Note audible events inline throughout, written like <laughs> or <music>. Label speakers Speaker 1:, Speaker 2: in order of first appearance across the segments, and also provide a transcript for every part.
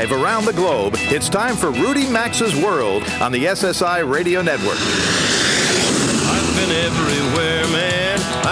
Speaker 1: Live around the globe, it's time for Rudy Maxa's World on the SSI Radio Network.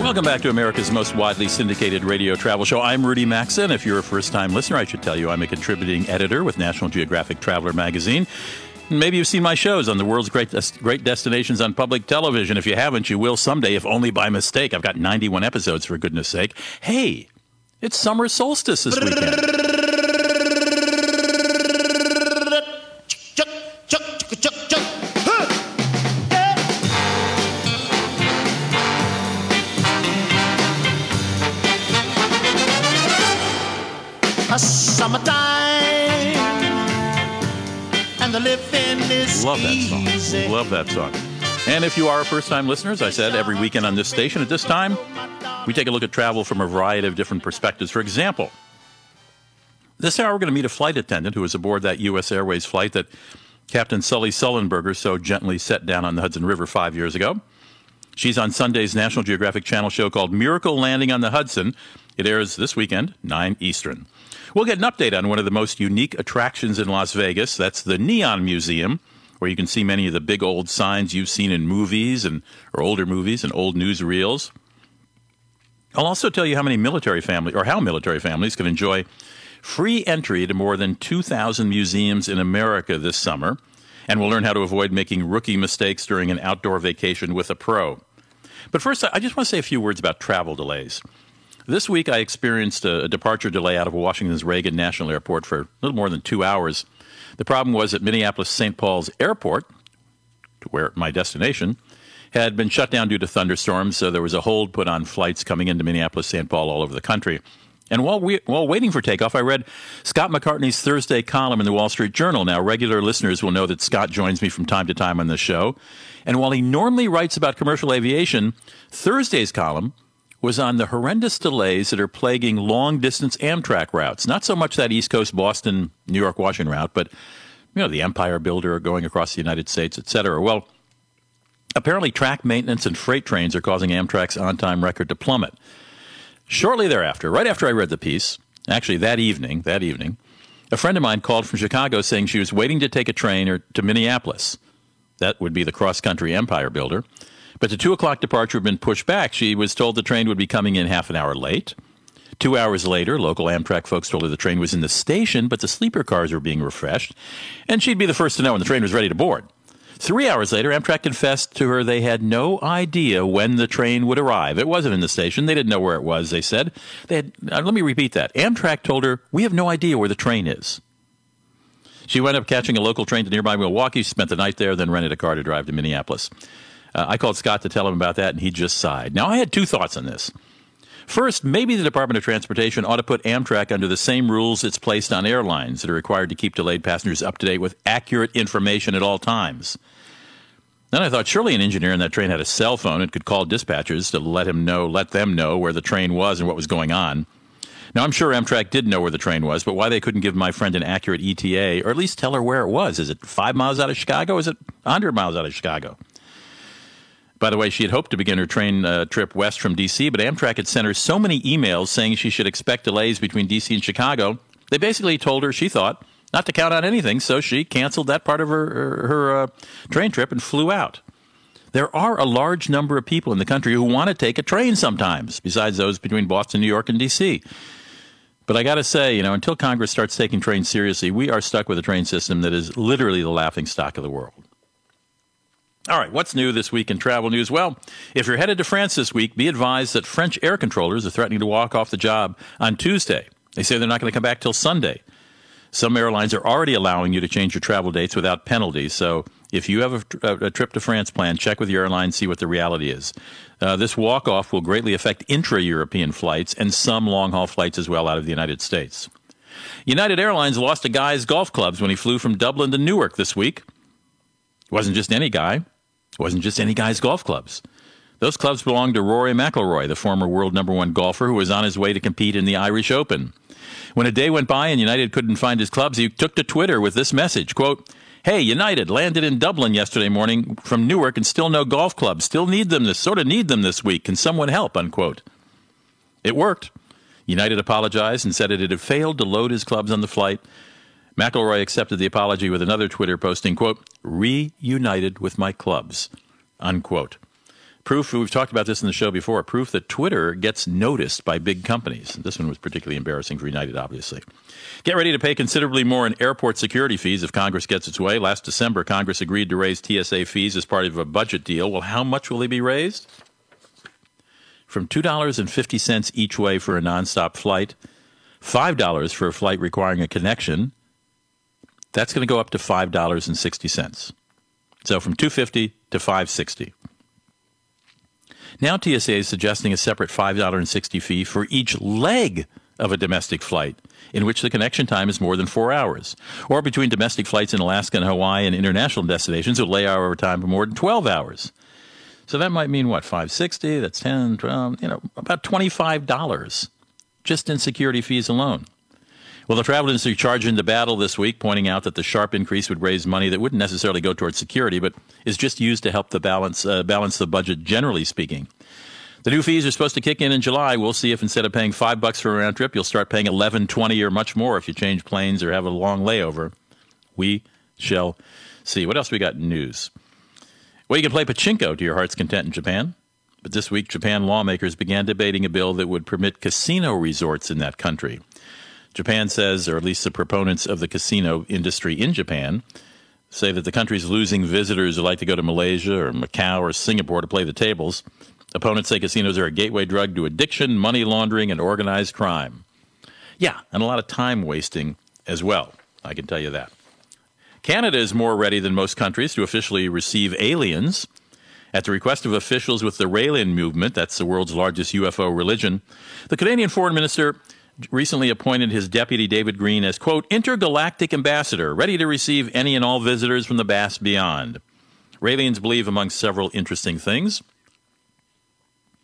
Speaker 2: Welcome back to America's most widely syndicated radio travel show. I'm Rudy Maxa, and if you're a first time listener, I should tell you I'm a contributing editor with National Geographic Traveler magazine. Maybe you've seen my shows on the world's great, great destinations on public television. If you haven't, you will someday, if only by mistake. I've got 91 episodes, for goodness sake. Hey, it's summer solstice this weekend. Love that
Speaker 3: easy.
Speaker 2: song. Love that song. And if you are first time listener, as I said, every weekend on this station at this time, we take a look at travel from a variety of different perspectives. For example, this hour we're going to meet a flight attendant who was aboard that U.S. Airways flight that Captain Sully Sullenberger so gently set down on the Hudson River five years ago. She's on Sunday's National Geographic Channel show called Miracle Landing on the Hudson. It airs this weekend, 9 Eastern. We'll get an update on one of the most unique attractions in Las Vegas. That's the Neon Museum, where you can see many of the big old signs you've seen in movies and or older movies and old newsreels. I'll also tell you how many military families or how military families can enjoy free entry to more than 2,000 museums in America this summer, and we'll learn how to avoid making rookie mistakes during an outdoor vacation with a pro. But first, I just want to say a few words about travel delays. This week, I experienced a, departure delay out of Washington's Reagan National Airport for a little more than two hours. The problem was that Minneapolis St. Paul's Airport, to where my destination, had been shut down due to thunderstorms, so there was a hold put on flights coming into Minneapolis St. Paul all over the country. And while, we, while waiting for takeoff, I read Scott McCartney's Thursday column in the Wall Street Journal. Now, regular listeners will know that Scott joins me from time to time on the show. And while he normally writes about commercial aviation, Thursday's column was on the horrendous delays that are plaguing long distance Amtrak routes. Not so much that East Coast Boston, New York, Washington route, but you know, the Empire Builder going across the United States, et cetera. Well, apparently track maintenance and freight trains are causing Amtrak's on time record to plummet. Shortly thereafter, right after I read the piece, actually that evening, that evening, a friend of mine called from Chicago saying she was waiting to take a train or to Minneapolis. That would be the cross country Empire Builder. But the 2 o'clock departure had been pushed back. She was told the train would be coming in half an hour late. Two hours later, local Amtrak folks told her the train was in the station, but the sleeper cars were being refreshed, and she'd be the first to know when the train was ready to board. Three hours later, Amtrak confessed to her they had no idea when the train would arrive. It wasn't in the station. They didn't know where it was, they said. They had, uh, let me repeat that. Amtrak told her, We have no idea where the train is. She wound up catching a local train to nearby Milwaukee. Spent the night there, then rented a car to drive to Minneapolis. Uh, I called Scott to tell him about that, and he just sighed. Now, I had two thoughts on this. First, maybe the Department of Transportation ought to put Amtrak under the same rules it's placed on airlines that are required to keep delayed passengers up to date with accurate information at all times. Then I thought surely an engineer in that train had a cell phone and could call dispatchers to let him know, let them know where the train was and what was going on. Now I'm sure Amtrak did know where the train was, but why they couldn't give my friend an accurate ETA or at least tell her where it was? Is it five miles out of Chicago? Is it 100 miles out of Chicago? By the way, she had hoped to begin her train uh, trip west from D.C., but Amtrak had sent her so many emails saying she should expect delays between D.C. and Chicago. They basically told her, she thought, not to count on anything, so she canceled that part of her, her, uh, train trip and flew out. There are a large number of people in the country who want to take a train sometimes, besides those between Boston, New York, and D.C. But I got to say, you know, until Congress starts taking trains seriously, we are stuck with a train system that is literally the laughing stock of the world. All right, what's new this week in travel news? Well, if you're headed to France this week, be advised that French air controllers are threatening to walk off the job on Tuesday. They say they're not going to come back till Sunday. Some airlines are already allowing you to change your travel dates without penalties. So if you have a, a trip to France planned, check with your airline, see what the reality is. Uh, this walk off will greatly affect intra European flights and some long haul flights as well out of the United States. United Airlines lost a guy's golf clubs when he flew from Dublin to Newark this week. It wasn't just any guy. It wasn't just any guy's golf clubs. Those clubs belonged to Rory McIlroy, the former world number one golfer who was on his way to compete in the Irish Open. When a day went by and United couldn't find his clubs, he took to Twitter with this message, quote, Hey, United landed in Dublin yesterday morning from Newark and still no golf clubs. Still need them this sort of need them this week. Can someone help? Unquote. It worked. United apologized and said it had failed to load his clubs on the flight. McIlroy accepted the apology with another Twitter posting, quote, reunited with my clubs, unquote. Proof, we've talked about this in the show before, proof that Twitter gets noticed by big companies. This one was particularly embarrassing for United, obviously. Get ready to pay considerably more in airport security fees if Congress gets its way. Last December, Congress agreed to raise TSA fees as part of a budget deal. Well, how much will they be raised? From $2.50 each way for a nonstop flight, $5 for a flight requiring a connection. That's going to go up to $5.60. So from 250 to 560. Now TSA is suggesting a separate $5.60 fee for each leg of a domestic flight in which the connection time is more than four hours, or between domestic flights in Alaska and Hawaii and international destinations with layover time of more than 12 hours. So that might mean what, 560? That's 10, 12, you know, about $25 just in security fees alone. Well, the travel industry charged into battle this week, pointing out that the sharp increase would raise money that wouldn't necessarily go towards security, but is just used to help the balance uh, balance the budget, generally speaking. The new fees are supposed to kick in in July. We'll see if instead of paying five bucks for a round trip, you'll start paying eleven, twenty, or much more if you change planes or have a long layover. We shall see. What else we got in news? Well, you can play pachinko to your heart's content in Japan. But this week, Japan lawmakers began debating a bill that would permit casino resorts in that country. Japan says, or at least the proponents of the casino industry in Japan, say that the country is losing visitors who like to go to Malaysia or Macau or Singapore to play the tables. Opponents say casinos are a gateway drug to addiction, money laundering, and organized crime. Yeah, and a lot of time wasting as well. I can tell you that. Canada is more ready than most countries to officially receive aliens. At the request of officials with the Raelian movement, that's the world's largest UFO religion, the Canadian foreign minister recently appointed his deputy David Green as, quote, intergalactic ambassador, ready to receive any and all visitors from the vast beyond. Raelians believe, among several interesting things,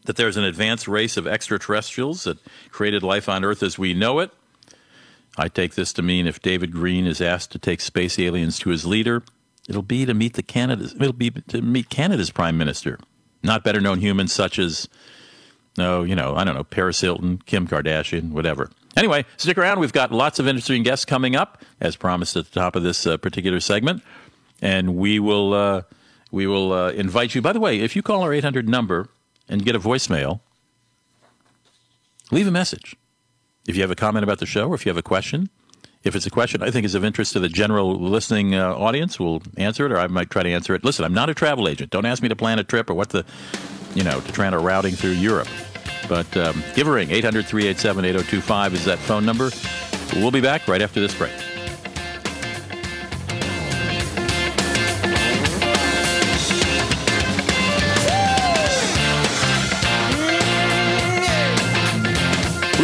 Speaker 2: that there's an advanced race of extraterrestrials that created life on Earth as we know it. I take this to mean if David Green is asked to take space aliens to his leader, it'll be to meet the Canada's it'll be to meet Canada's prime minister, not better known humans such as no, you know, I don't know, Paris Hilton, Kim Kardashian, whatever. Anyway, stick around. We've got lots of interesting guests coming up, as promised at the top of this uh, particular segment, and we will uh, we will uh, invite you. By the way, if you call our 800 number and get a voicemail, leave a message. If you have a comment about the show or if you have a question, if it's a question I think is of interest to the general listening uh, audience, we'll answer it, or I might try to answer it. Listen, I'm not a travel agent. Don't ask me to plan a trip or what the, you know, to try to routing through Europe. But um, give a ring. 800 387 8025 is that phone number. We'll be back right after this break.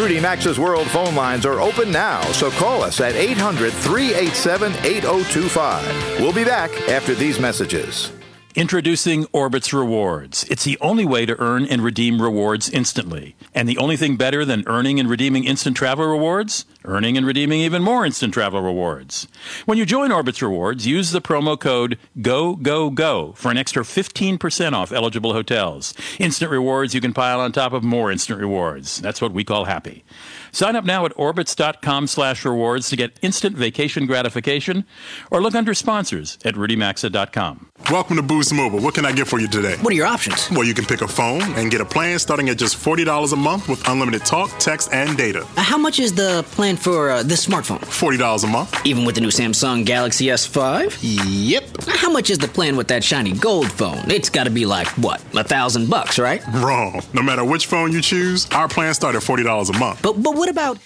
Speaker 1: Rudy Maxa's World phone lines are open now, so call us at 800 387 8025. We'll be back after these messages.
Speaker 2: Introducing Orbitz Rewards. It's the only way to earn and redeem rewards instantly. And the only thing better than earning and redeeming instant travel rewards? Earning and redeeming even more instant travel rewards. When you join Orbitz Rewards, use the promo code GOGOGO for an extra 15% off eligible hotels. Instant rewards you can pile on top of more instant rewards. That's what we call happy. Sign up now at orbitz.com slash rewards to get instant vacation gratification or look under sponsors at rudymaxa.com.
Speaker 4: Welcome to Boost Mobile. What can I get for you today?
Speaker 5: What are your options?
Speaker 4: Well, you can pick a phone and get a plan starting at just $40 a month with unlimited talk, text, and data.
Speaker 5: Uh, how much is the plan for uh, this smartphone?
Speaker 4: $40 a month.
Speaker 5: Even with the new Samsung Galaxy S5?
Speaker 4: Yep.
Speaker 5: How much is the plan with that shiny gold phone? It's got to be like, what, a thousand bucks, right?
Speaker 4: Wrong. No matter which phone you choose, our plan starts at $40 a month.
Speaker 5: But, but what about.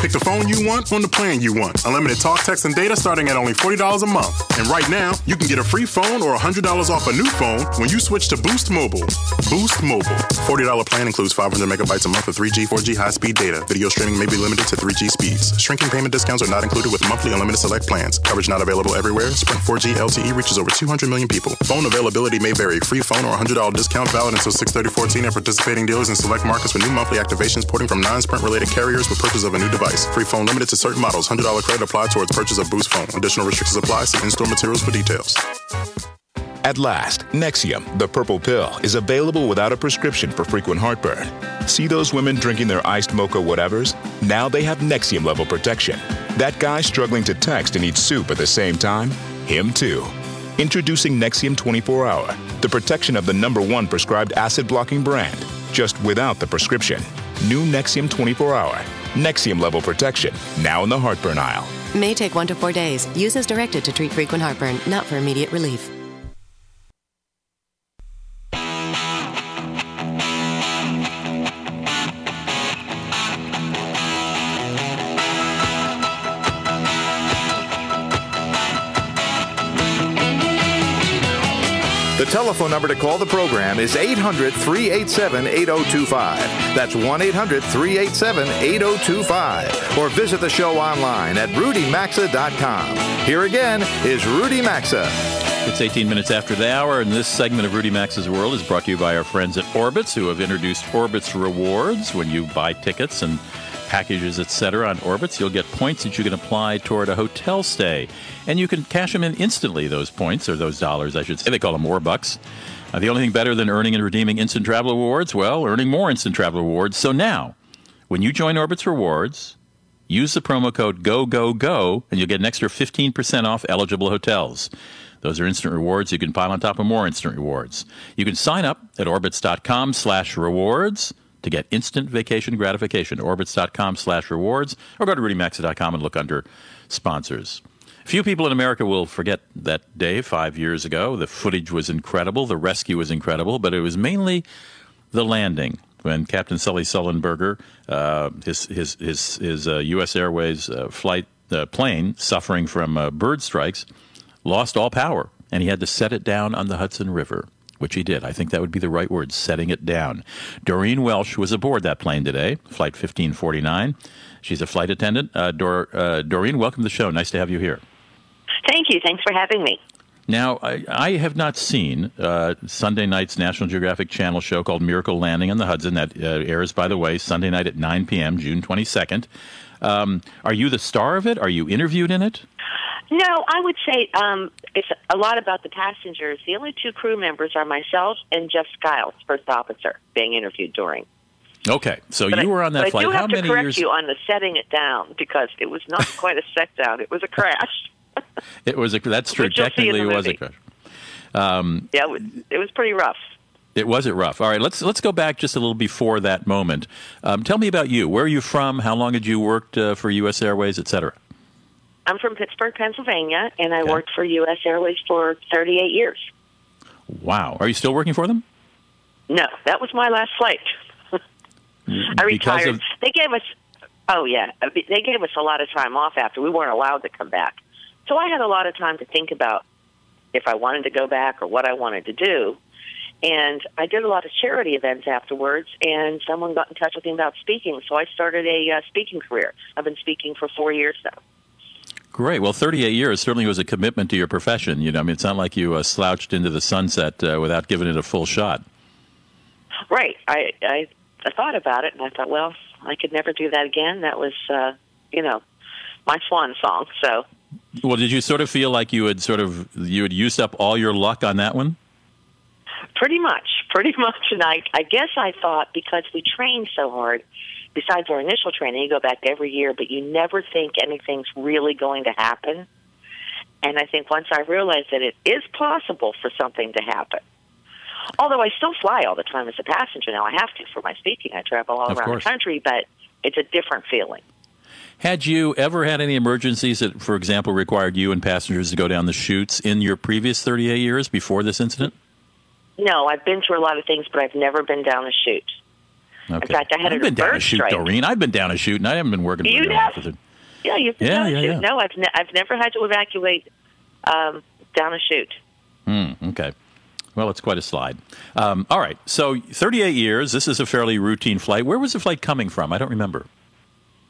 Speaker 4: Pick the phone you want on the plan you want. Unlimited talk, text, and data starting at only $40 a month. And right now, you can get a free phone or $100 off a new phone when you switch to Boost Mobile. Boost Mobile. $40 plan includes 500 megabytes a month of 3G, 4G high speed data. Video streaming may be limited to 3G speeds. Shrinking payment discounts are not included with monthly unlimited select plans. Coverage not available everywhere. Sprint 4G LTE reaches over 200 million people. Phone availability may vary. Free phone or $100 discount valid until 63014 at participating dealers in select markets for new monthly activations porting from non-Sprint related carriers with purchase of a new device. Free phone limited to certain models. $100 credit applied towards purchase of Boost phone. Additional restrictions apply. See in-store materials for details.
Speaker 6: At last, Nexium, the purple pill, is available without a prescription for frequent heartburn. See those women drinking their iced mocha whatevers? Now they have Nexium level protection. That guy struggling to text and eat soup at the same time? Him too. Introducing Nexium 24 Hour, the protection of the number one prescribed acid blocking brand, just without the prescription. New Nexium 24 Hour. Nexium level protection, now in the heartburn aisle.
Speaker 7: May take one to four days. Use as directed to treat frequent heartburn, not for immediate relief.
Speaker 1: Telephone number to call the program is 800 387 8025. That's 1 800 387 8025. Or visit the show online at rudymaxa.com. Here again is Rudy Maxa.
Speaker 2: It's 18 minutes after the hour, and this segment of Rudy Maxa's World is brought to you by our friends at Orbitz, who have introduced Orbitz Rewards. When you buy tickets and packages, etc., on Orbitz, you'll get points that you can apply toward a hotel stay. And you can cash them in instantly, those points, or those dollars, I should say. They call them more bucks. Uh, the only thing better than earning and redeeming instant travel awards? well, earning more instant travel rewards. So now, when you join Orbitz Rewards, use the promo code GOGOGO, and you'll get an extra 15% off eligible hotels. Those are instant rewards. You can pile on top of more instant rewards. You can sign up at orbitz.com slash rewards to get instant vacation gratification. Orbitz.com slash rewards or go to rudymaxa.com and look under sponsors. Few people in America will forget that day five years ago. The footage was incredible. The rescue was incredible, but it was mainly the landing when Captain Sully Sullenberger, uh, his his his, his uh, U.S. Airways uh, flight uh, plane, suffering from uh, bird strikes, lost all power, and he had to set it down on the Hudson River, which he did. I think that would be the right word, setting it down. Doreen Welsh was aboard that plane today, Flight 1549. She's a flight attendant. Uh, Dor- uh, Doreen, welcome to the show. Nice to have you here.
Speaker 8: Thank you. Thanks for having me.
Speaker 2: Now, I, I have not seen uh, Sunday night's National Geographic Channel show called Miracle Landing on the Hudson. That uh, airs, by the way, Sunday night at 9 p.m., June 22nd. Um, are you the star of it? Are you interviewed in it?
Speaker 8: No, I would say um, it's a lot about the passengers. The only two crew members are myself and Jeff Skiles, first officer, being interviewed during.
Speaker 2: Okay, so
Speaker 8: But
Speaker 2: you
Speaker 8: I,
Speaker 2: were on that flight.
Speaker 8: I do
Speaker 2: How
Speaker 8: have to
Speaker 2: many
Speaker 8: correct
Speaker 2: years?
Speaker 8: you on the setting it down because it was not <laughs> quite a set down; it was a crash.
Speaker 2: It was a, that's true.
Speaker 8: Which you'll see in
Speaker 2: Technically, it was a crash. Um,
Speaker 8: Yeah, it was, it was pretty rough.
Speaker 2: It was it rough. All right, let's let's go back just a little before that moment. Um, tell me about you. Where are you from? How long had you worked uh, for U.S. Airways, et cetera?
Speaker 8: I'm from Pittsburgh, Pennsylvania, and I
Speaker 2: Okay.
Speaker 8: worked for U.S. Airways for 38 years.
Speaker 2: Wow. Are you still working for them?
Speaker 8: No, that was my last flight. <laughs> I retired.
Speaker 2: of-
Speaker 8: They gave us, oh yeah, they gave us a lot of time off after we weren't allowed to come back. So I had a lot of time to think about if I wanted to go back or what I wanted to do. And I did a lot of charity events afterwards, and someone got in touch with me about speaking. So I started a uh, speaking career. I've been speaking for four years now.
Speaker 2: Great. Well, 38 years certainly was a commitment to your profession. You know, I mean, it's not like you uh, slouched into the sunset uh, without giving it a full shot.
Speaker 8: Right. I, I I thought about it, and I thought, well, I could never do that again. That was, uh, you know, my swan song. So
Speaker 2: Well, did you sort of feel like you had sort of you had used up all your luck on that one?
Speaker 8: Pretty much, pretty <laughs> much. And I, I guess I thought because we trained so hard, besides our initial training, you go back every year, but you never think anything's really going to happen. And I think once I realized that it is possible for something to happen, although I still fly all the time as a passenger now, I have to for my speaking. I travel all
Speaker 2: Of
Speaker 8: around
Speaker 2: course.
Speaker 8: the country, but it's a different feeling.
Speaker 2: Had you ever had any emergencies that, for example, required you and passengers to go down the chutes in your previous 38 years before this incident?
Speaker 8: No, I've been through a lot of things, but I've never been down a chute.
Speaker 2: Okay.
Speaker 8: fact, I had
Speaker 2: I've been down a chute,
Speaker 8: strike.
Speaker 2: Doreen. I've been down a chute, and I haven't been working for
Speaker 8: You
Speaker 2: an
Speaker 8: have?
Speaker 2: officer.
Speaker 8: Yeah, you've been
Speaker 2: Yeah,
Speaker 8: down a
Speaker 2: yeah, yeah.
Speaker 8: No, I've ne- I've never had to evacuate um, down a chute.
Speaker 2: Hmm, okay. Well, it's quite a slide. Um, all right. So, 38 years. This is a fairly routine flight. Where was the flight coming from? I don't remember.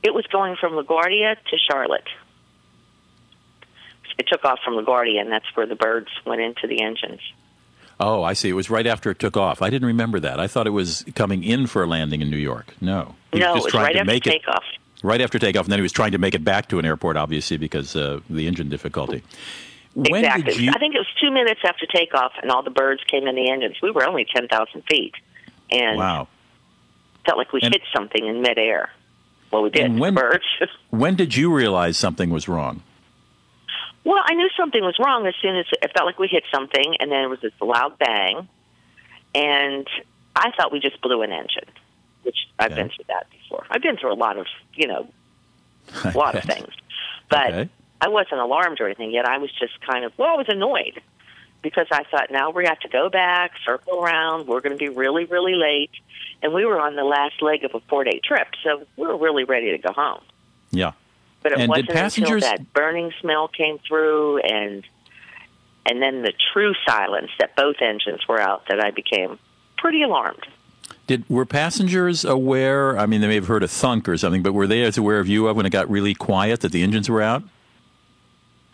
Speaker 8: It was going from LaGuardia to Charlotte. It took off from LaGuardia, and that's where the birds went into the engines.
Speaker 2: Oh, I see. It was right after it took off. I didn't remember that. I thought it was coming in for a landing in New York. No. He
Speaker 8: no,
Speaker 2: was just
Speaker 8: it was
Speaker 2: trying
Speaker 8: right
Speaker 2: to
Speaker 8: after
Speaker 2: make it
Speaker 8: takeoff.
Speaker 2: right after takeoff, and then he was trying to make it back to an airport, obviously, because uh, the engine difficulty. When
Speaker 8: exactly.
Speaker 2: did you?
Speaker 8: I think it was two minutes after takeoff, and all the birds came in the engines. We were only 10,000 feet, and
Speaker 2: Wow.
Speaker 8: felt like we
Speaker 2: And-
Speaker 8: hit something in midair. Well, we did.
Speaker 2: And when-
Speaker 8: birds. <laughs>
Speaker 2: When did you realize something was wrong?
Speaker 8: Well, I knew something was wrong as soon as it felt like we hit something, and then it was this loud bang, and I thought we just blew an engine, which I've
Speaker 2: Okay.
Speaker 8: been through that before. I've been through a lot of, you know, <laughs> a lot of things, but
Speaker 2: Okay.
Speaker 8: I wasn't alarmed or anything yet. I was just kind of, well, I was annoyed because I thought now we have to go back, circle around. We're going to be really, really late, and we were on the last leg of a four-day trip, so we were really ready to go home.
Speaker 2: Yeah.
Speaker 8: But it
Speaker 2: And
Speaker 8: wasn't
Speaker 2: passengers-
Speaker 8: until that burning smell came through, and and then the true silence that both engines were out, that I became pretty alarmed.
Speaker 2: Did were passengers aware? I mean, they may have heard a thunk or something, but were they as aware of you of when it got really quiet that the engines were out?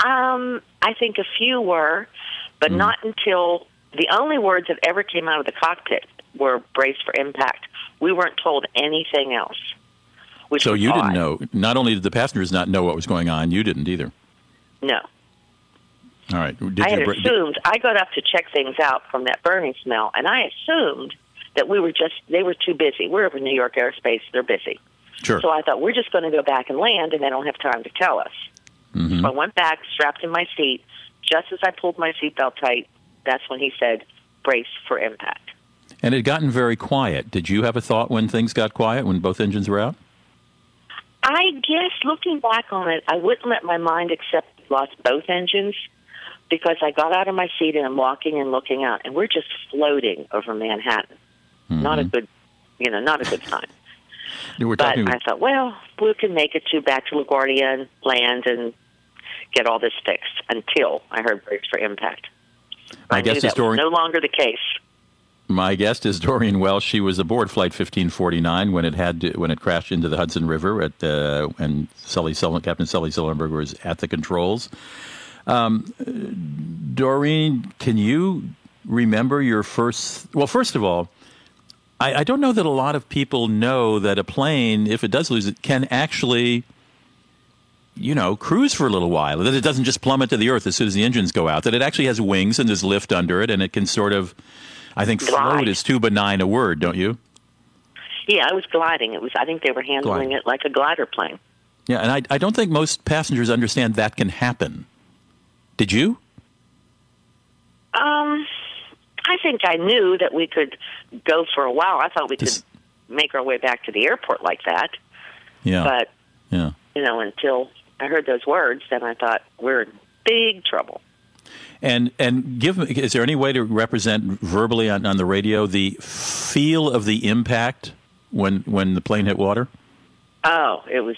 Speaker 8: Um, I think a few were, but
Speaker 2: Hmm.
Speaker 8: not until the only words that ever came out of the cockpit were "brace for impact." We weren't told anything else. Which
Speaker 2: So you didn't know. Not only did the passengers not know what was going on, you didn't either.
Speaker 8: No,
Speaker 2: All right. Did
Speaker 8: I had
Speaker 2: you?
Speaker 8: assumed. I got up to check things out from that burning smell, and I assumed that we were just they were too busy. We're over New York airspace; they're busy.
Speaker 2: sure.
Speaker 8: So I thought we're just going to go back and land, and they don't have time to tell us.
Speaker 2: Mhm.
Speaker 8: So I went back, strapped in my seat. Just as I pulled my seatbelt tight, that's when he said, "Brace for impact."
Speaker 2: And it had gotten very quiet. Did you have a thought when things got quiet when both engines were out?
Speaker 8: I guess looking back on it, I wouldn't let my mind accept lost both engines because I got out of my seat and I'm walking and looking out, and we're just floating over Manhattan. Not a mm-hmm. good, you know, not a good time. <laughs>
Speaker 2: You were
Speaker 8: but
Speaker 2: talking.
Speaker 8: I thought, well, we can make it to back to LaGuardia and land and get all this fixed until I heard brace for impact.
Speaker 2: My
Speaker 8: I
Speaker 2: guess Doreen.
Speaker 8: was no longer the case.
Speaker 2: My guest is Doreen Welsh. She was aboard Flight 1549 when it had to, when it crashed into the Hudson River at uh, and Sully Captain Sully Sullenberger was at the controls. Um, Doreen, can you remember your first? Well, first of all, I, I don't know that a lot of people know that a plane, if it does lose it, can actually, you know, cruise for a little while. That it doesn't just plummet to the earth as soon as the engines go out. That it actually has wings and there's lift under it, and it can sort of. I think float is too benign a word, don't you?
Speaker 8: Yeah, I was gliding. It was. I think they were handling
Speaker 2: Gliding.
Speaker 8: it like a glider plane.
Speaker 2: Yeah, and I, I don't think most passengers understand that can happen. Did you?
Speaker 8: Um, I think I knew that we could go for a while. I thought we could make our way back to the airport like that.
Speaker 2: Yeah.
Speaker 8: But
Speaker 2: yeah.
Speaker 8: you know, until I heard those words, then I thought we're in big trouble.
Speaker 2: And and give me is there any way to represent verbally on, on the radio the feel of the impact when when the plane hit water?
Speaker 8: Oh, it was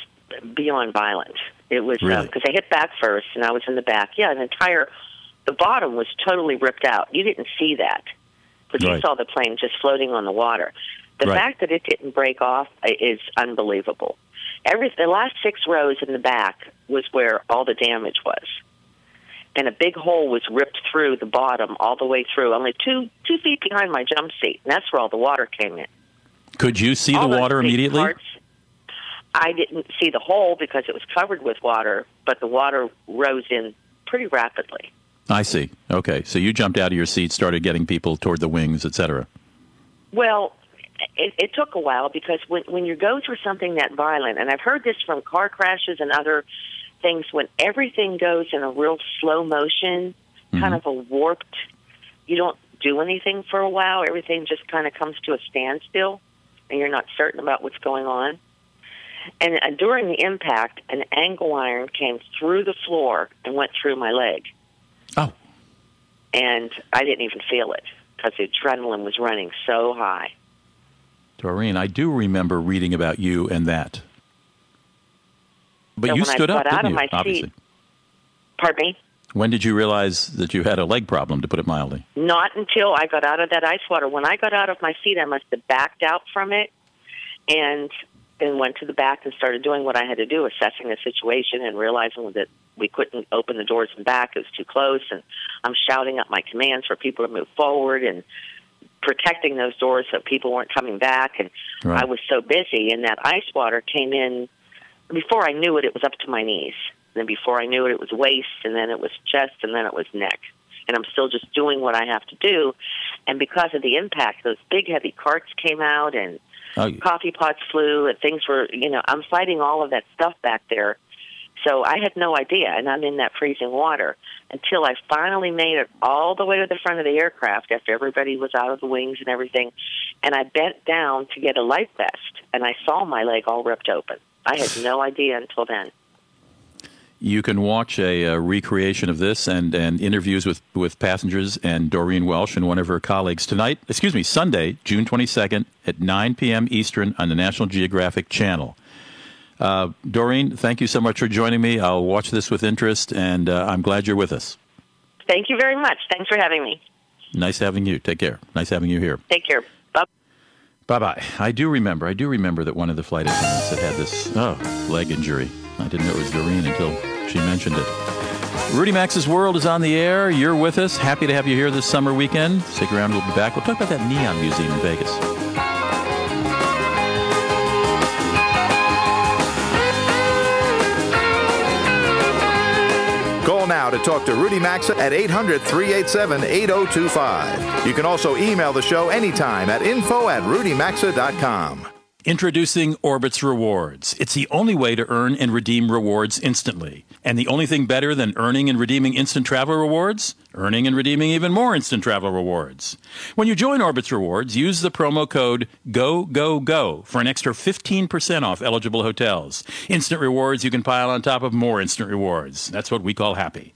Speaker 8: beyond violent. It was because
Speaker 2: Really?
Speaker 8: they hit back first, and I was in the back. Yeah, an entire the bottom was totally ripped out. You didn't see that, but you
Speaker 2: Right.
Speaker 8: saw the plane just floating on the water. The
Speaker 2: Right.
Speaker 8: fact that it didn't break off uh, is unbelievable. Every the last six rows in the back was where all the damage was, and a big hole was ripped through the bottom all the way through, only two two feet behind my jump seat, and that's where all the water came in.
Speaker 2: Could you see
Speaker 8: All
Speaker 2: the water immediately?
Speaker 8: parts, I didn't see the hole because it was covered with water, but the water rose in pretty rapidly.
Speaker 2: I see. Okay, so you jumped out of your seat, started getting people toward the wings, etc.
Speaker 8: Well, it, it took a while because when when you go through something that violent, and I've heard this from car crashes and other things, when everything goes in a real slow motion, kind of a warped, you don't do anything for a while. Everything just kind of comes to a standstill, and you're not certain about what's going on. And uh, during the impact, an angle iron came through the floor and went through my leg.
Speaker 2: Oh.
Speaker 8: And I didn't even feel it because the adrenaline was running so high.
Speaker 2: Doreen, I do remember reading about you and that. But
Speaker 8: So
Speaker 2: you stood up, didn't
Speaker 8: of
Speaker 2: you?
Speaker 8: my seat-
Speaker 2: Obviously.
Speaker 8: Pardon me?
Speaker 2: When did you realize that you had a leg problem, to put it mildly?
Speaker 8: Not until I got out of that ice water. When I got out of my seat, I must have backed out from it, and and went to the back and started doing what I had to do, assessing the situation and realizing that we couldn't open the doors and back; it was too close. And I'm shouting up my commands for people to move forward and protecting those doors so people weren't coming back. And
Speaker 2: Right.
Speaker 8: I was so busy, and that ice water came in before I knew it. It was up to my knees. And then before I knew it, it was waist, and then it was chest, and then it was neck. And I'm still just doing what I have to do. And because of the impact, those big heavy carts came out, and
Speaker 2: Oh,
Speaker 8: coffee pots flew, and things were, you know, I'm fighting all of that stuff back there. So I had no idea, and I'm in that freezing water until I finally made it all the way to the front of the aircraft after everybody was out of the wings and everything. And I bent down to get a life vest, and I saw my leg all ripped open. I had no idea until then.
Speaker 2: You can watch a, uh recreation of this and, and interviews with, with passengers and Doreen Welsh and one of her colleagues tonight, excuse me, Sunday, June 22nd at 9 p.m. Eastern on the National Geographic Channel. Uh, Doreen, thank you so much for joining me. I'll watch this with interest, and uh, I'm glad you're with us.
Speaker 8: Thank you very much. Thanks for having me.
Speaker 2: Nice having you. Take care. Nice having you here.
Speaker 8: Take care.
Speaker 2: Bye. Bye. I do remember. I do remember that one of the flight attendants had had this oh leg injury. I didn't know it was Doreen until she mentioned it. Rudy Maxa's World is on the air. You're with us. Happy to have you here this summer weekend. Stick around. We'll be back. We'll talk about that Neon Museum in Vegas.
Speaker 1: Now to talk to Rudy Maxa at 800 387 8025. You can also email the show anytime at info at rudymaxa.com.
Speaker 2: Introducing Orbitz Rewards. It's the only way to earn and redeem rewards instantly. And the only thing better than earning and redeeming instant travel rewards? Earning and redeeming even more instant travel rewards. When you join Orbitz Rewards, use the promo code GOGOGO for an extra 15% off eligible hotels. Instant rewards you can pile on top of more instant rewards. That's what we call happy.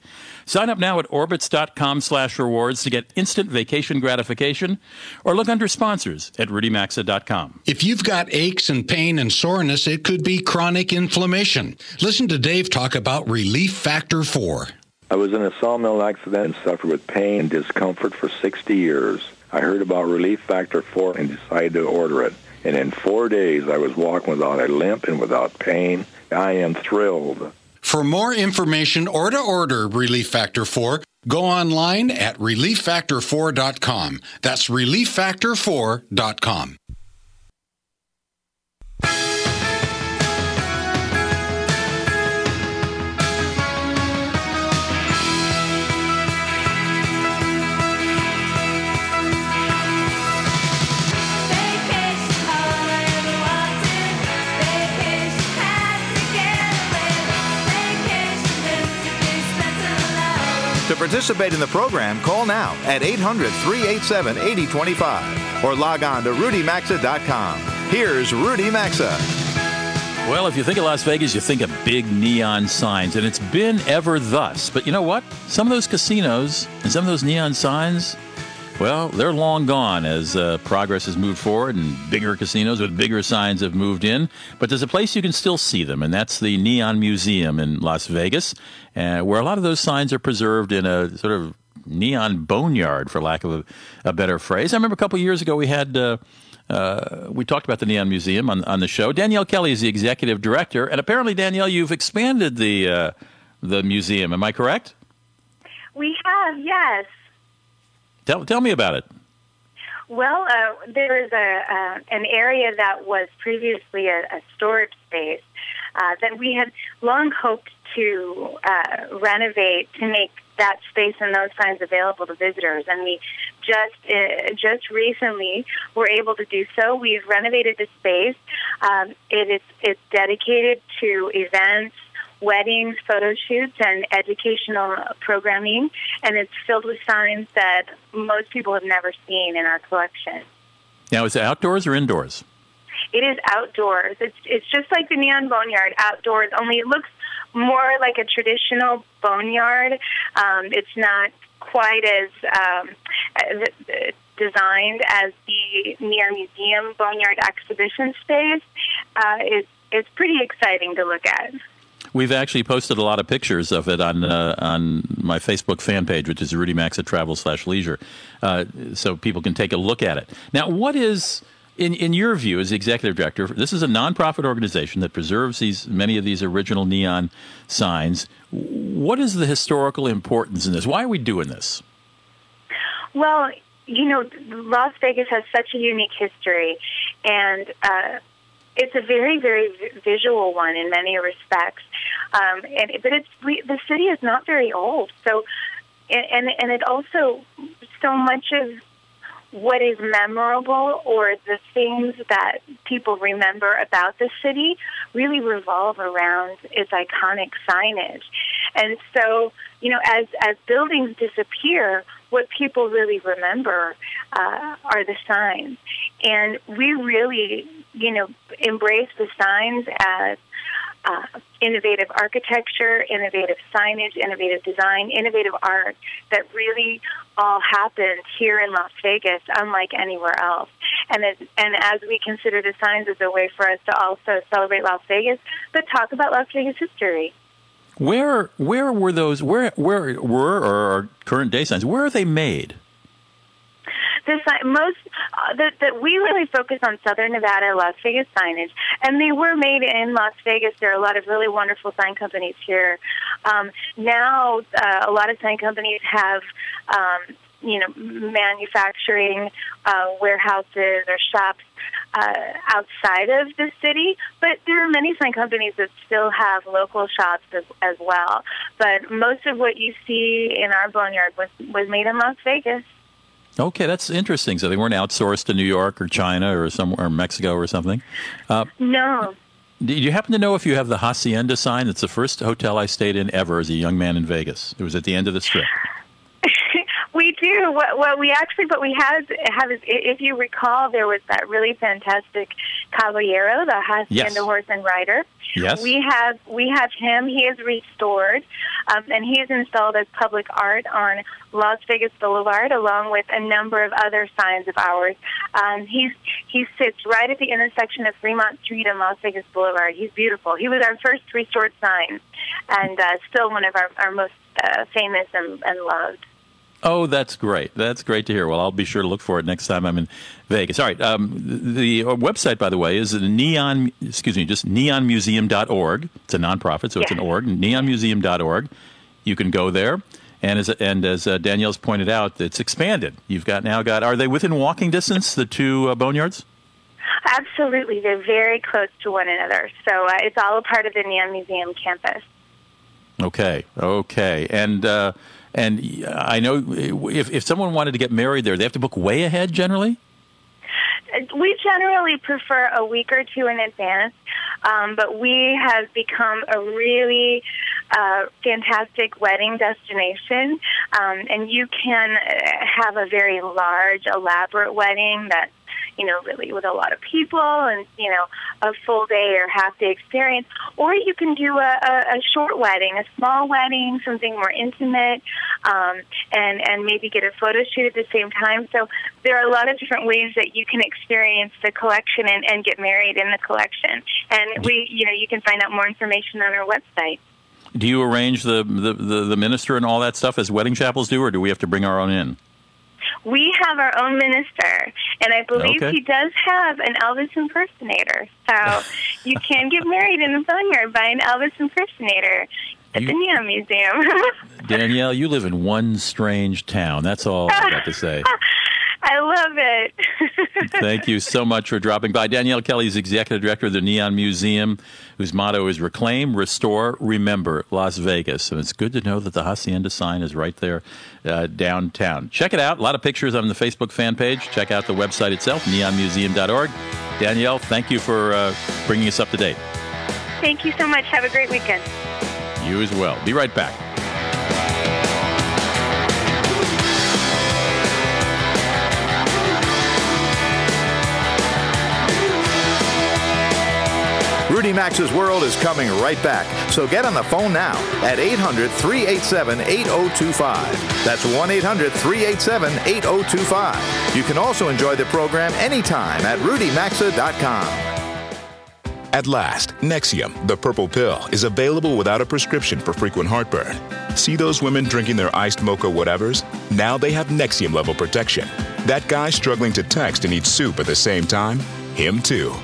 Speaker 2: Sign up now at orbitz.com slash rewards to get instant vacation gratification or look under sponsors at rudymaxa.com.
Speaker 9: If you've got aches and pain and soreness, it could be chronic inflammation. Listen to Dave talk about Relief Factor 4.
Speaker 10: I was in a sawmill accident and suffered with pain and discomfort for 60 years. I heard about Relief Factor 4 and decided to order it. And in four days, I was walking without a limp and without pain. I am thrilled.
Speaker 9: For more information or to order Relief Factor 4, go online at relieffactor4.com. That's relieffactor4.com.
Speaker 1: participate in the program, call now at 800 387 8025 or log on to rudymaxa.com. Here's Rudy Maxa.
Speaker 2: Well, if you think of Las Vegas, you think of big neon signs, and it's been ever thus. But you know what? Some of those casinos and some of those neon signs, well, they're long gone as uh, progress has moved forward and bigger casinos with bigger signs have moved in. But there's a place you can still see them, and that's the Neon Museum in Las Vegas, uh, where a lot of those signs are preserved in a sort of neon boneyard, for lack of a, a better phrase. I remember a couple of years ago we had. Uh, uh, we talked about the Neon Museum on, on the show. Danielle Kelly is the executive director, and apparently, Danielle, you've expanded the uh, the museum. Am I correct?
Speaker 11: We have, yes.
Speaker 2: Tell tell me about it.
Speaker 11: Well, uh, there is a uh, an area that was previously a, a storage space uh, that we had long hoped to uh, renovate to make that space and those signs available to visitors, and we just uh, just recently were able to do so. We've renovated the space. Um, it is it's dedicated to events weddings, photo shoots, and educational programming, and it's filled with signs that most people have never seen in our collection.
Speaker 2: Now, is it outdoors or indoors?
Speaker 11: It is outdoors. It's it's just like the Neon Boneyard outdoors, only it looks more like a traditional boneyard. Um, it's not quite as um, uh, designed as the Neon Museum Boneyard exhibition space. Uh, it's it's pretty exciting to look at.
Speaker 2: We've actually posted a lot of pictures of it on uh, on my Facebook fan page, which is Rudy Maxa Travel slash Leisure, uh, so people can take a look at it. Now, what is in in your view, as the executive director, this is a nonprofit organization that preserves these many of these original neon signs. What is the historical importance in this? Why are we doing this?
Speaker 11: Well, you know, Las Vegas has such a unique history, and uh, it's a very, very visual one in many respects. Um, and but it's we, the city is not very old, so and and it also so much of what is memorable or the things that people remember about the city really revolve around its iconic signage. And so, you know, as as buildings disappear, what people really remember uh, are the signs. And we really, you know, embrace the signs as uh, innovative architecture, innovative signage, innovative design, innovative art that really all happened here in Las Vegas, unlike anywhere else. And as, and as we consider the signs as a way for us to also celebrate Las Vegas, but talk about Las Vegas history.
Speaker 2: Where where were those? Where where were or current day signs? Where are they made?
Speaker 11: The most uh, that that we really focus on Southern Nevada, Las Vegas signage, and they were made in Las Vegas. There are a lot of really wonderful sign companies here. Um, now, uh, a lot of sign companies have. Um, you know, manufacturing uh, warehouses or shops uh, outside of the city, but there are many sign companies that still have local shops as, as well. But most of what you see in our boneyard was was made in Las Vegas.
Speaker 2: Okay, that's interesting. So they weren't outsourced to New York or China or somewhere or Mexico or something.
Speaker 11: Uh, no.
Speaker 2: Do you happen to know if you have the Hacienda sign? It's the first hotel I stayed in ever as a young man in Vegas. It was at the end of the strip.
Speaker 11: Do. Well, we actually, but we have have. If you recall, there was that really fantastic Caballero, the Hacienda yes. horse and rider.
Speaker 2: Yes.
Speaker 11: We have we have him. He is restored, um, and he is installed as public art on Las Vegas Boulevard, along with a number of other signs of ours. Um, he's he sits right at the intersection of Fremont Street and Las Vegas Boulevard. He's beautiful. He was our first restored sign, and uh, still one of our our most uh, famous and, and loved.
Speaker 2: Oh, that's great. That's great to hear. Well, I'll be sure to look for it next time I'm in Vegas. All right. Um, the, the, website, by the way, is neon, excuse me, just neonmuseum.org. It's a nonprofit, so it's an org, neonmuseum.org. You can go there. And as, and as uh, Danielle's pointed out, it's expanded. You've got now got, are they within walking distance, the two uh, boneyards?
Speaker 11: Absolutely. They're very close to one another. So uh, it's all a part of the Neon Museum campus.
Speaker 2: Okay. Okay. And, uh, and I know if, if someone wanted to get married there, they have to book way ahead generally?
Speaker 11: We generally prefer a week or two in advance, um, but we have become a really uh, fantastic wedding destination, um, and you can have a very large, elaborate wedding that you know, really with a lot of people and, you know, a full day or half day experience. Or you can do a, a, a short wedding, a small wedding, something more intimate, um, and, and maybe get a photo shoot at the same time. So there are a lot of different ways that you can experience the collection and, and get married in the collection. And we, you know, you can find out more information on our website.
Speaker 2: Do you arrange the, the, the, the minister and all that stuff as wedding chapels do, or do we have to bring our own in?
Speaker 11: We have our own minister, and I believe okay. he does have an Elvis impersonator. So <laughs> you can get married in the boneyard by an Elvis impersonator at you, the Neon Museum. <laughs>
Speaker 2: Danielle, you live in one strange town. That's all I got to say. <laughs>
Speaker 11: I love it. <laughs>
Speaker 2: Thank you so much for dropping by. Danielle Kelly is executive director of the Neon Museum, whose motto is Reclaim, Restore, Remember Las Vegas. And it's good to know that the Hacienda sign is right there uh, downtown. Check it out. A lot of pictures on the Facebook fan page. Check out the website itself, neonmuseum.org. Danielle, thank you for uh, bringing us up to date.
Speaker 11: Thank you so much. Have a great weekend.
Speaker 2: You as well. Be right back.
Speaker 1: Rudy Maxa's World is coming right back. So get on the phone now at 800 387 8025. That's 1 800 387 8025. You can also enjoy the program anytime at rudymaxa.com.
Speaker 6: At last, Nexium, the purple pill, is available without a prescription for frequent heartburn. See those women drinking their iced mocha whatevers? Now they have Nexium level protection That guy struggling to text and eat soup at the same time? Him too.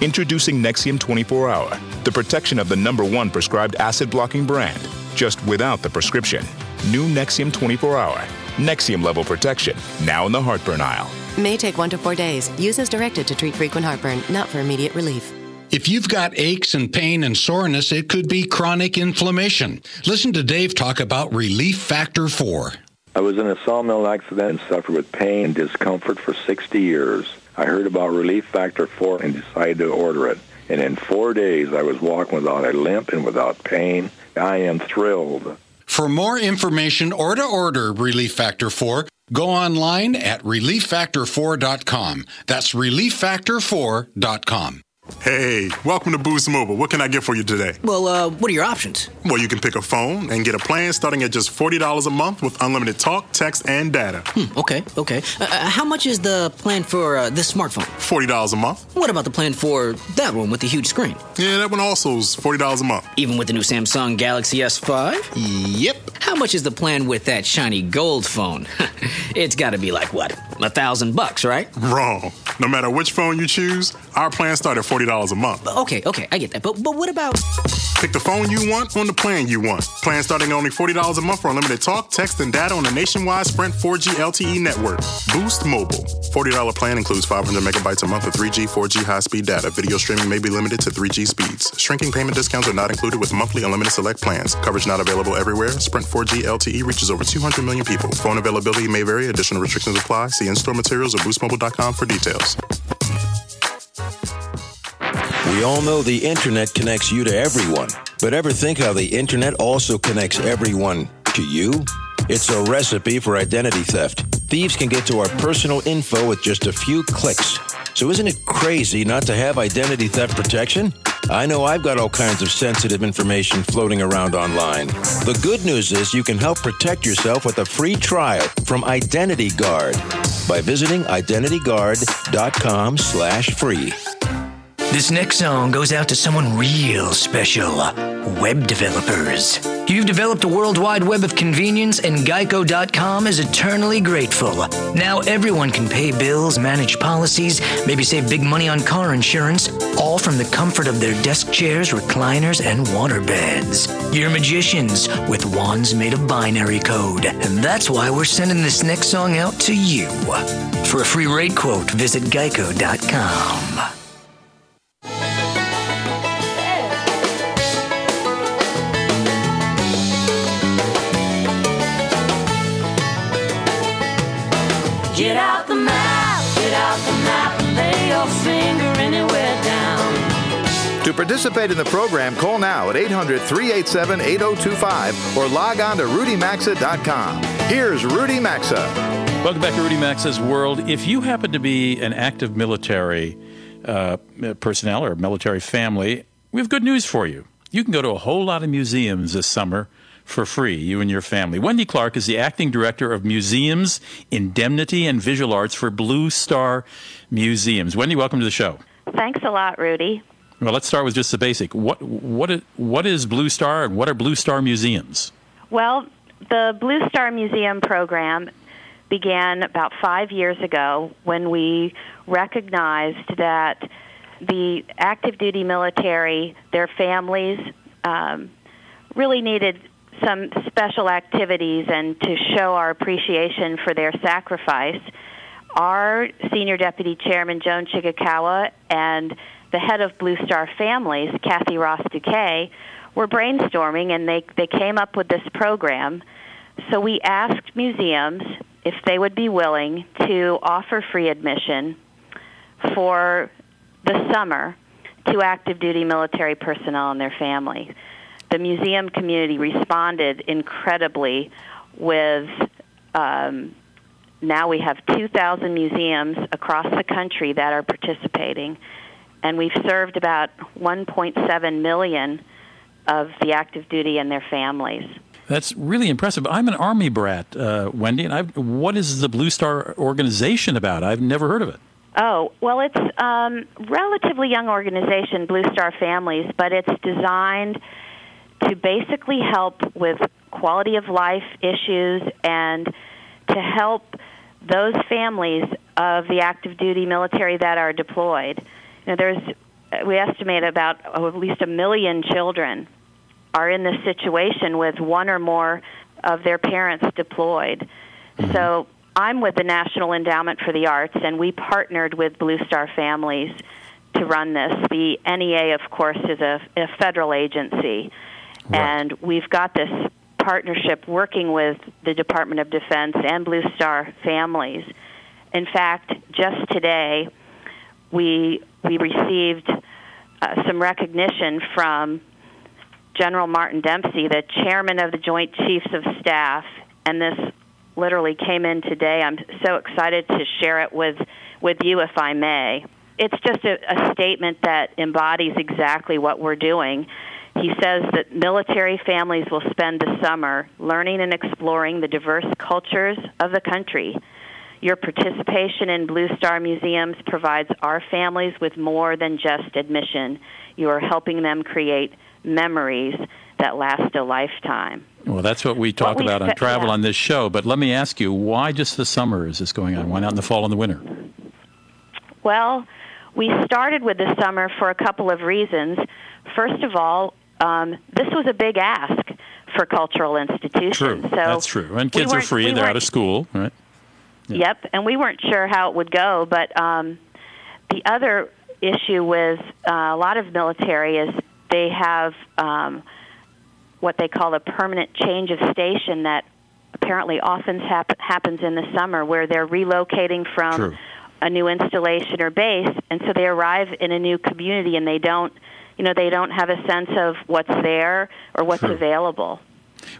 Speaker 6: Introducing Nexium 24 Hour, the protection of the number one prescribed acid blocking brand, just without the prescription. New Nexium 24 Hour. Nexium level protection, now in the heartburn aisle.
Speaker 7: May take one to four days. Use as directed to treat frequent heartburn, not for immediate relief.
Speaker 9: If you've got aches and pain and soreness, it could be chronic inflammation. Listen to Dave talk about Relief Factor 4.
Speaker 10: I was in a sawmill accident and suffered with pain and discomfort for 60 years. I heard about Relief Factor 4 and decided to order it. And in four days, I was walking without a limp and without pain. I am thrilled.
Speaker 9: For more information or to order Relief Factor 4, go online at relieffactor4.com. That's relieffactor4.com.
Speaker 4: Hey, welcome to Boost Mobile. What can I get for you today?
Speaker 5: Well, uh, what are your options?
Speaker 4: Well, you can pick a phone and get a plan starting at just $40 a month with unlimited talk, text, and data.
Speaker 5: Hmm, okay, okay. Uh, uh, how much is the plan for uh, this smartphone?
Speaker 4: $40 a month.
Speaker 5: What about the plan for that one with the huge screen?
Speaker 4: Yeah, that one also is $40 a month.
Speaker 5: Even with the new Samsung Galaxy S5?
Speaker 4: Yep.
Speaker 5: How much is the plan with that shiny gold phone? <laughs> it's gotta be like, what, a thousand bucks, right?
Speaker 4: Wrong. No matter which phone you choose, our plan starts at $40 a month.
Speaker 5: Okay, okay, I get that. But but what about
Speaker 4: Pick the phone you want on the plan you want. Plan starting at only $40 a month for unlimited talk, text, and data on the nationwide Sprint 4G LTE network. Boost Mobile. $40 plan includes 500 megabytes a month of 3G, 4G high-speed data. Video streaming may be limited to 3G speeds. Shrinking payment discounts are not included with monthly unlimited select plans. Coverage not available everywhere. Sprint 4G LTE reaches over 200 million people. Phone availability may vary. Additional restrictions apply. See in-store materials or boostmobile.com for details.
Speaker 12: We all know the internet connects you to everyone, but ever think how the internet also connects everyone to you? It's a recipe for identity theft. Thieves can get to our personal info with just a few clicks. So isn't it crazy not to have identity theft protection? I know I've got all kinds of sensitive information floating around online. The good news is you can help protect yourself with a free trial from Identity Guard by visiting identityguard.com slash free.
Speaker 13: This next song goes out to someone real special web developers. You've developed a worldwide web of convenience, and Geico.com is eternally grateful. Now everyone can pay bills, manage policies, maybe save big money on car insurance, all from the comfort of their desk chairs, recliners, and water beds. You're magicians with wands made of binary code, and that's why we're sending this next song out to you. For a free rate quote, visit Geico.com.
Speaker 1: participate in the program, call now at 800 387 8025 or log on to rudymaxa.com. Here's Rudy Maxa.
Speaker 2: Welcome back to Rudy Maxa's World. If you happen to be an active military uh, personnel or military family, we have good news for you. You can go to a whole lot of museums this summer for free, you and your family. Wendy Clark is the acting director of Museums, Indemnity, and Visual Arts for Blue Star Museums. Wendy, welcome to the show.
Speaker 14: Thanks a lot, Rudy.
Speaker 2: Well, let's start with just the basic. What what is, what is Blue Star, and what are Blue Star Museums?
Speaker 14: Well, the Blue Star Museum program began about five years ago when we recognized that the active duty military, their families, um, really needed some special activities and to show our appreciation for their sacrifice. Our senior deputy chairman, Joan Shigekawa, and the head of Blue Star Families, Kathy Ross Duquet, were brainstorming and they, they came up with this program. So we asked museums if they would be willing to offer free admission for the summer to active duty military personnel and their families. The museum community responded incredibly with um, now we have 2,000 museums across the country that are participating, and we've served about 1.7 million of the active duty and their families.
Speaker 2: That's really impressive. I'm an Army brat, uh, Wendy, and I've, what is the Blue Star organization about? I've never heard of it.
Speaker 14: Oh, well, it's um, relatively young organization, Blue Star Families, but it's designed to basically help with quality of life issues and to help those families of the active duty military that are deployed, know, there's uh, we estimate about oh, at least a million children are in this situation with one or more of their parents deployed. Mm-hmm. So I'm with the National Endowment for the Arts, and we partnered with Blue Star Families to run this. The NEA, of course, is a, a federal agency, and we've got this partnership working with the Department of Defense and Blue Star Families. In fact, just today, we we received uh, some recognition from General Martin Dempsey, the chairman of the Joint Chiefs of Staff, and this literally came in today. I'm so excited to share it with with you, if I may. It's just a, a statement that embodies exactly what we're doing. He says that military families will spend the summer learning and exploring the diverse cultures of the country. Your participation in Blue Star Museums provides our families with more than just admission. You are helping them create memories that last a lifetime.
Speaker 2: Well, that's what we talk
Speaker 14: we
Speaker 2: about on travel
Speaker 14: yeah.
Speaker 2: on this show. But let me ask you, why just the summer is this going on? Why not in the fall and the winter?
Speaker 14: Well, we started with the summer for a couple of reasons. First of all, um, this was a big ask for cultural institutions.
Speaker 2: True,
Speaker 14: So
Speaker 2: that's true. And
Speaker 14: we
Speaker 2: kids are free;
Speaker 14: we
Speaker 2: they're out of school, right?
Speaker 14: Yep, and we weren't sure how it would go, but um, the other issue with uh, a lot of military is they have um, what they call a permanent change of station that apparently often hap- happens in the summer, where they're relocating from
Speaker 2: True.
Speaker 14: a new installation or base, and so they arrive in a new community and they don't, you know, they don't have a sense of what's there or what's
Speaker 2: True.
Speaker 14: available.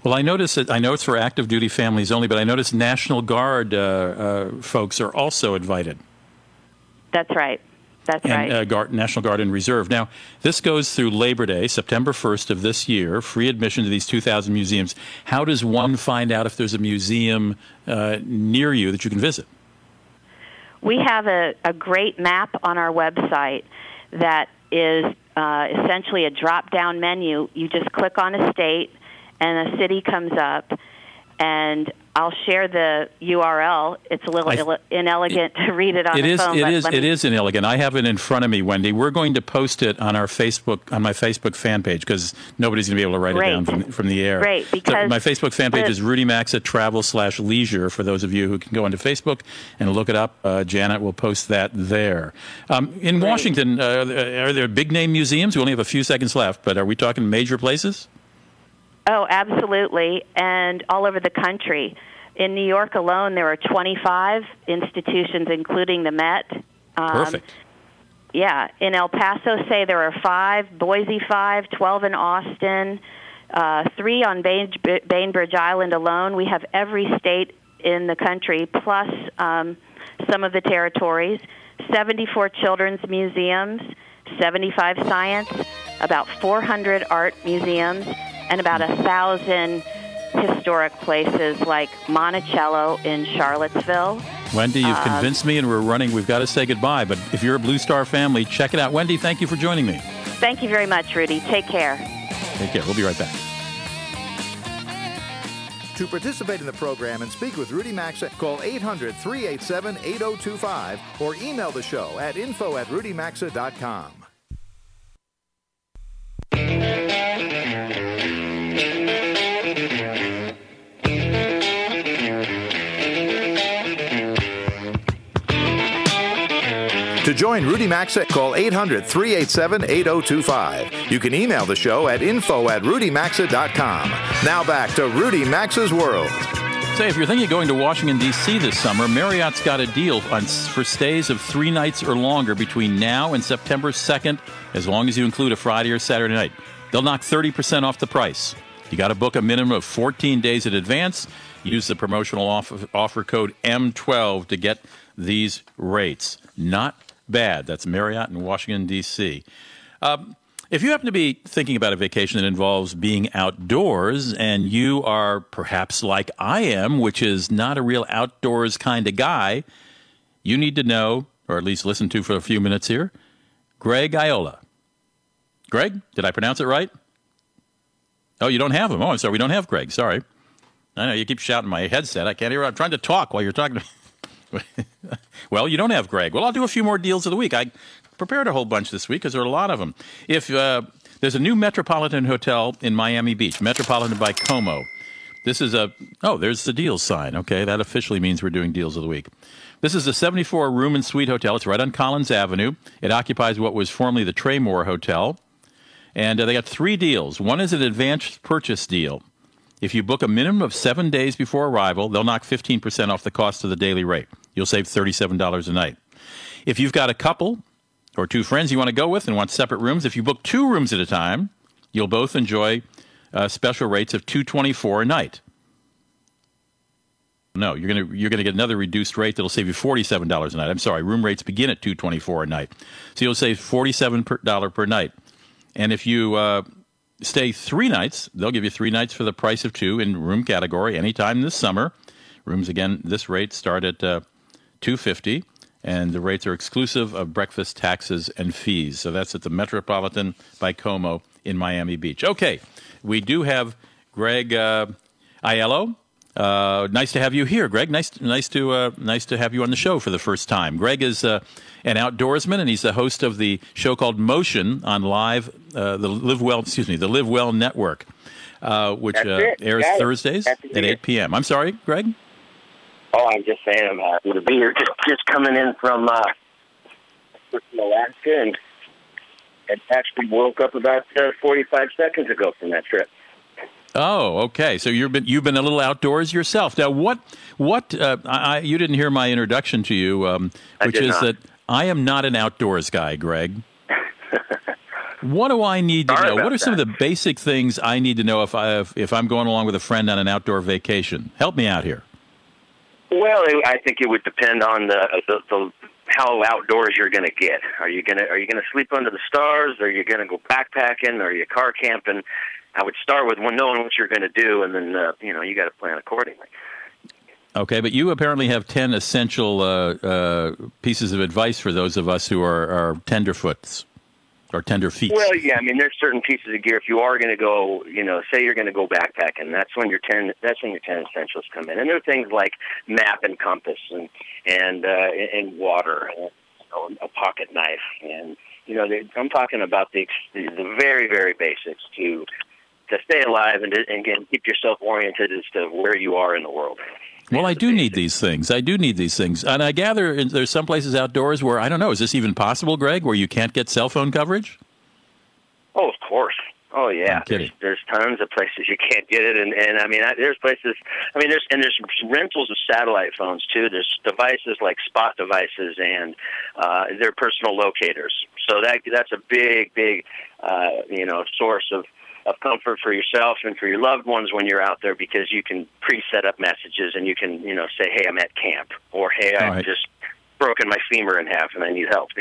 Speaker 2: Well, I notice that I know it's for active duty families only, but I notice National Guard uh, uh, folks are also invited,
Speaker 14: That's right. That's
Speaker 2: and
Speaker 14: right.
Speaker 2: uh, Guard, National Guard and Reserve. Now, this goes through Labor Day, September 1st of this year. Free admission to these 2,000 museums. How does one find out if there's a museum uh, near you that you can visit?
Speaker 14: We have a, a great map on our website that is uh, essentially a drop down menu. You just click on a state, and a city comes up. And I'll share the URL. It's a little ill- inelegant to read it on
Speaker 2: It
Speaker 14: the
Speaker 2: is.
Speaker 14: phone.
Speaker 2: It is. It
Speaker 14: me-
Speaker 2: is inelegant. I have it in front of me, Wendy. We're going to post it on our Facebook on my Facebook fan page because nobody's going to be able to write it down from, from the air.
Speaker 14: Great,
Speaker 2: So
Speaker 14: because
Speaker 2: my Facebook fan page
Speaker 14: the-
Speaker 2: is Rudy Max at Travel slash Leisure. For those of you who can go onto Facebook and look it up, uh, Janet will post that there. Um, in Washington, uh, are there big name museums? We only have a few seconds left, but are we talking major places?
Speaker 14: Oh, absolutely. And all over the country. In New York alone, there are 25 institutions, including the Met. Um,
Speaker 2: Perfect.
Speaker 14: Yeah. In El Paso, say there are five, Boise, five, 12 in Austin, uh, three on Bainbridge, Bainbridge Island alone. We have every state in the country, plus um, some of the territories, 74 children's museums, 75 science, about 400 art museums, and about a thousand historic places like Monticello in Charlottesville.
Speaker 2: Wendy, you've
Speaker 14: Um,
Speaker 2: convinced me, and we're running. We've got to say goodbye. But if you're a Blue Star family, check it out. Wendy, thank you for joining me.
Speaker 14: Thank you very much, Rudy. Take care.
Speaker 2: Take care. We'll be right back.
Speaker 1: To participate in the program and speak with Rudy Maxa, call 800 387 8025 or email the show at info at rudymaxa.com. Join Rudy Maxa, call 800 387 8025. You can email the show at info at rudymaxa.com. Now back to Rudy Maxa's World.
Speaker 2: Say, if you're thinking of going to Washington, D.C. this summer, Marriott's got a deal on, for stays of three nights or longer between now and September 2nd, as long as you include a Friday or Saturday night. They'll knock 30% off the price. You got to book a minimum of 14 days in advance. Use the promotional offer, offer code M12 to get these rates. Not bad. That's Marriott in Washington, D.C. Um, if you happen to be thinking about a vacation that involves being outdoors and you are perhaps like I am, which is not a real outdoors kind of guy, you need to know, or at least listen to for a few minutes here, Greg Iola. Greg, did I pronounce it right? Oh, you don't have him. Oh, I'm sorry. We don't have Greg. Sorry. I know you keep shouting my headset. I can't hear. I'm trying to talk while you're talking. <laughs> well, you don't have Greg. Well, I'll do a few more deals of the week. I prepared a whole bunch this week because there are a lot of them. If uh, there's a new Metropolitan Hotel in Miami Beach, Metropolitan by Como. This is a oh, there's the deals sign. Okay, that officially means we're doing deals of the week. This is a 74 room and suite hotel. It's right on Collins Avenue. It occupies what was formerly the Traymore Hotel, and uh, they got three deals. One is an advanced purchase deal. If you book a minimum of seven days before arrival, they'll knock 15% off the cost of the daily rate. You'll save $37 a night. If you've got a couple or two friends you want to go with and want separate rooms, if you book two rooms at a time, you'll both enjoy uh, special rates of 224 a night. No, you're going to you're going to get another reduced rate that'll save you forty-seven dollars a night. I'm sorry, room rates begin at two twenty-four a night, so you'll save forty-seven dollar per night. And if you uh, stay three nights, they'll give you three nights for the price of two in room category anytime this summer. Rooms again, this rate start at uh, two fifty, and the rates are exclusive of breakfast, taxes, and fees. So that's at the Metropolitan by Como in Miami Beach. Okay, we do have Greg uh, Aiello. Uh, nice to have you here, Greg. Nice, nice to uh, nice to have you on the show for the first time. Greg is uh, an outdoorsman, and he's the host of the show called Motion on Live, uh, the Live Well, excuse me, the Live Well Network, uh, which uh, airs Thursdays at 8 p.m. I'm sorry, Greg.
Speaker 15: Oh, I'm just saying I'm happy to be here. Just just coming in from uh, from Alaska and and actually woke up about uh, 45 seconds ago from that trip.
Speaker 2: Oh, okay. So you've been you've been a little outdoors yourself. Now, what what uh, I, you didn't hear my introduction to you, um, which is
Speaker 15: not.
Speaker 2: that I am not an outdoors guy, Greg. what do I need to
Speaker 15: Sorry
Speaker 2: know? What are some of the basic things I need to know if I if, if I'm going along with a friend on an outdoor vacation? Help me out here.
Speaker 15: Well, it, I think it would depend on the, the, the how outdoors you're going to get. Are you going to are you going to sleep under the stars? Are you going to go backpacking? Are you car camping? I would start with one knowing what you're going to do, and then uh, you know you got to plan accordingly.
Speaker 2: Okay, but you apparently have ten essential uh, uh, pieces of advice for those of us who are, are tenderfoots or tender feet.
Speaker 15: Well, yeah, I mean, there's certain pieces of gear. If you are going to go, you know, say you're going to go backpacking, that's when your ten that's when your ten essentials come in. And there are things like map and compass and and uh, and water, and, you know, a pocket knife, and you know, they, I'm talking about the, the very very basics to to stay alive and to, and again keep yourself oriented as to where you are in the world.
Speaker 2: Well, I do need these things. I do need these things, and I gather there's some places outdoors where I don't know. Is this even possible, Greg? Where you can't get cell phone coverage?
Speaker 15: Oh, of course. Oh yeah,
Speaker 2: I'm
Speaker 15: there's tons of places you can't get it, and and I mean, I, there's places. I mean, there's and there's rentals of satellite phones too. There's devices like spot devices, and uh, they're personal locators. So that that's a big, big, uh, you know, source of of comfort for yourself and for your loved ones when you're out there because you can pre-set up messages and you can you know say, hey, I'm at camp, or hey, I've
Speaker 2: right.
Speaker 15: just broken my femur in half and I need help. <laughs>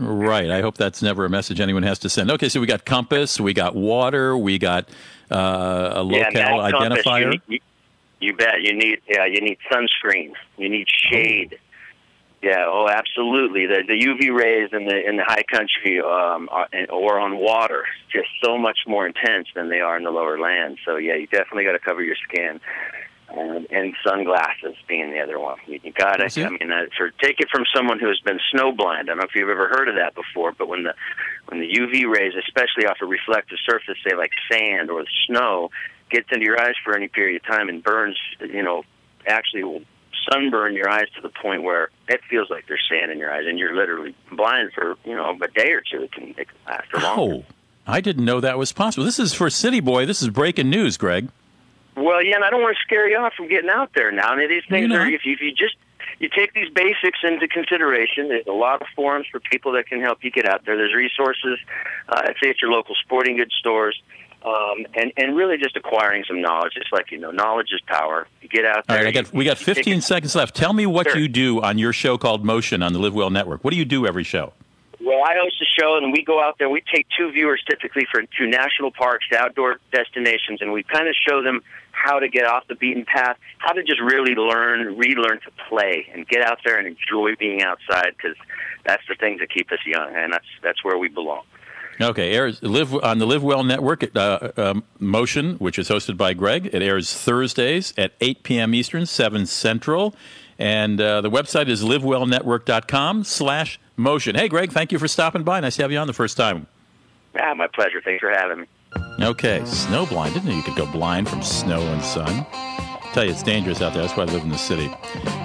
Speaker 2: Right. I hope that's never a message anyone has to send. Okay, so we got compass, we got water, we got uh, a
Speaker 15: yeah,
Speaker 2: locale
Speaker 15: compass,
Speaker 2: identifier.
Speaker 15: You, need- you, you bet. You need yeah. You need sunscreen. You need shade. Yeah. Oh, absolutely. The the UV rays in the in the high country um, are, or on water just so much more intense than they are in the lower land. So yeah, you definitely got to cover your skin. Um, and sunglasses being the other one. You, you got to.
Speaker 2: it.
Speaker 15: I mean, uh, for take it from someone who has been snowblind. I don't know if you've ever heard of that before, but when the when the UV rays, especially off a reflective surface, say like sand or snow, gets into your eyes for any period of time and burns, you know, actually will sunburn your eyes to the point where it feels like there's sand in your eyes, and you're literally blind for you know a day or two. It can, it can last or longer.
Speaker 2: Oh, I didn't know that was possible. This is for City Boy. This is breaking news, Greg.
Speaker 15: Well, yeah, and I don't want to scare you off from getting out there now. I mean, these things
Speaker 2: You're
Speaker 15: are if you, if you just you take these basics into consideration. There's a lot of forums for people that can help you get out there. There's resources. Uh, I'd say at your local sporting goods stores. Um, and and really just acquiring some knowledge. It's like you know, knowledge is power. You get out there.
Speaker 2: right, I got,
Speaker 15: you-
Speaker 2: we got 15 seconds left. Tell me what
Speaker 15: Sure.
Speaker 2: you do on your show called Motion on the Live Well Network. What do you do every show?
Speaker 15: Well, I host a show, and we go out there. We take two viewers typically for to national parks, to outdoor destinations, and we kind of show them how to get off the beaten path, how to just really learn, relearn to play, and get out there and enjoy being outside because that's the things that keep us young, and that's that's where we belong.
Speaker 2: Okay, airs live on the Live Well Network. Uh, um, Motion, which is hosted by Greg, it airs Thursdays at 8 p.m. Eastern, 7 Central, And uh, the website is livewellnetwork.com slash motion. Hey, Greg, thank you for stopping by. Nice to have you on the first time.
Speaker 15: Ah, my pleasure. Thanks for having me.
Speaker 2: Okay, snow blind. Didn't know you could go blind from snow and sun. Tell you, it's dangerous out there. That's why I live in the city.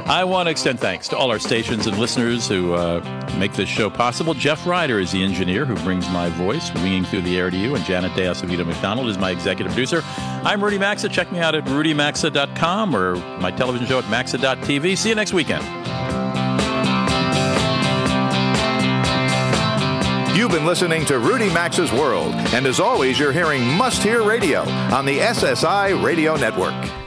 Speaker 2: I want to extend thanks to all our stations and listeners who uh, make this show possible. Jeff Ryder is the engineer who brings my voice ringing through the air to you, and Janet De McDonald is my executive producer. I'm Rudy Maxa. Check me out at rudymaxa.com or my television show at maxa.tv. See you next weekend.
Speaker 1: You've been listening to Rudy Maxa's World, and as always, you're hearing Must Hear Radio on the SSI Radio Network.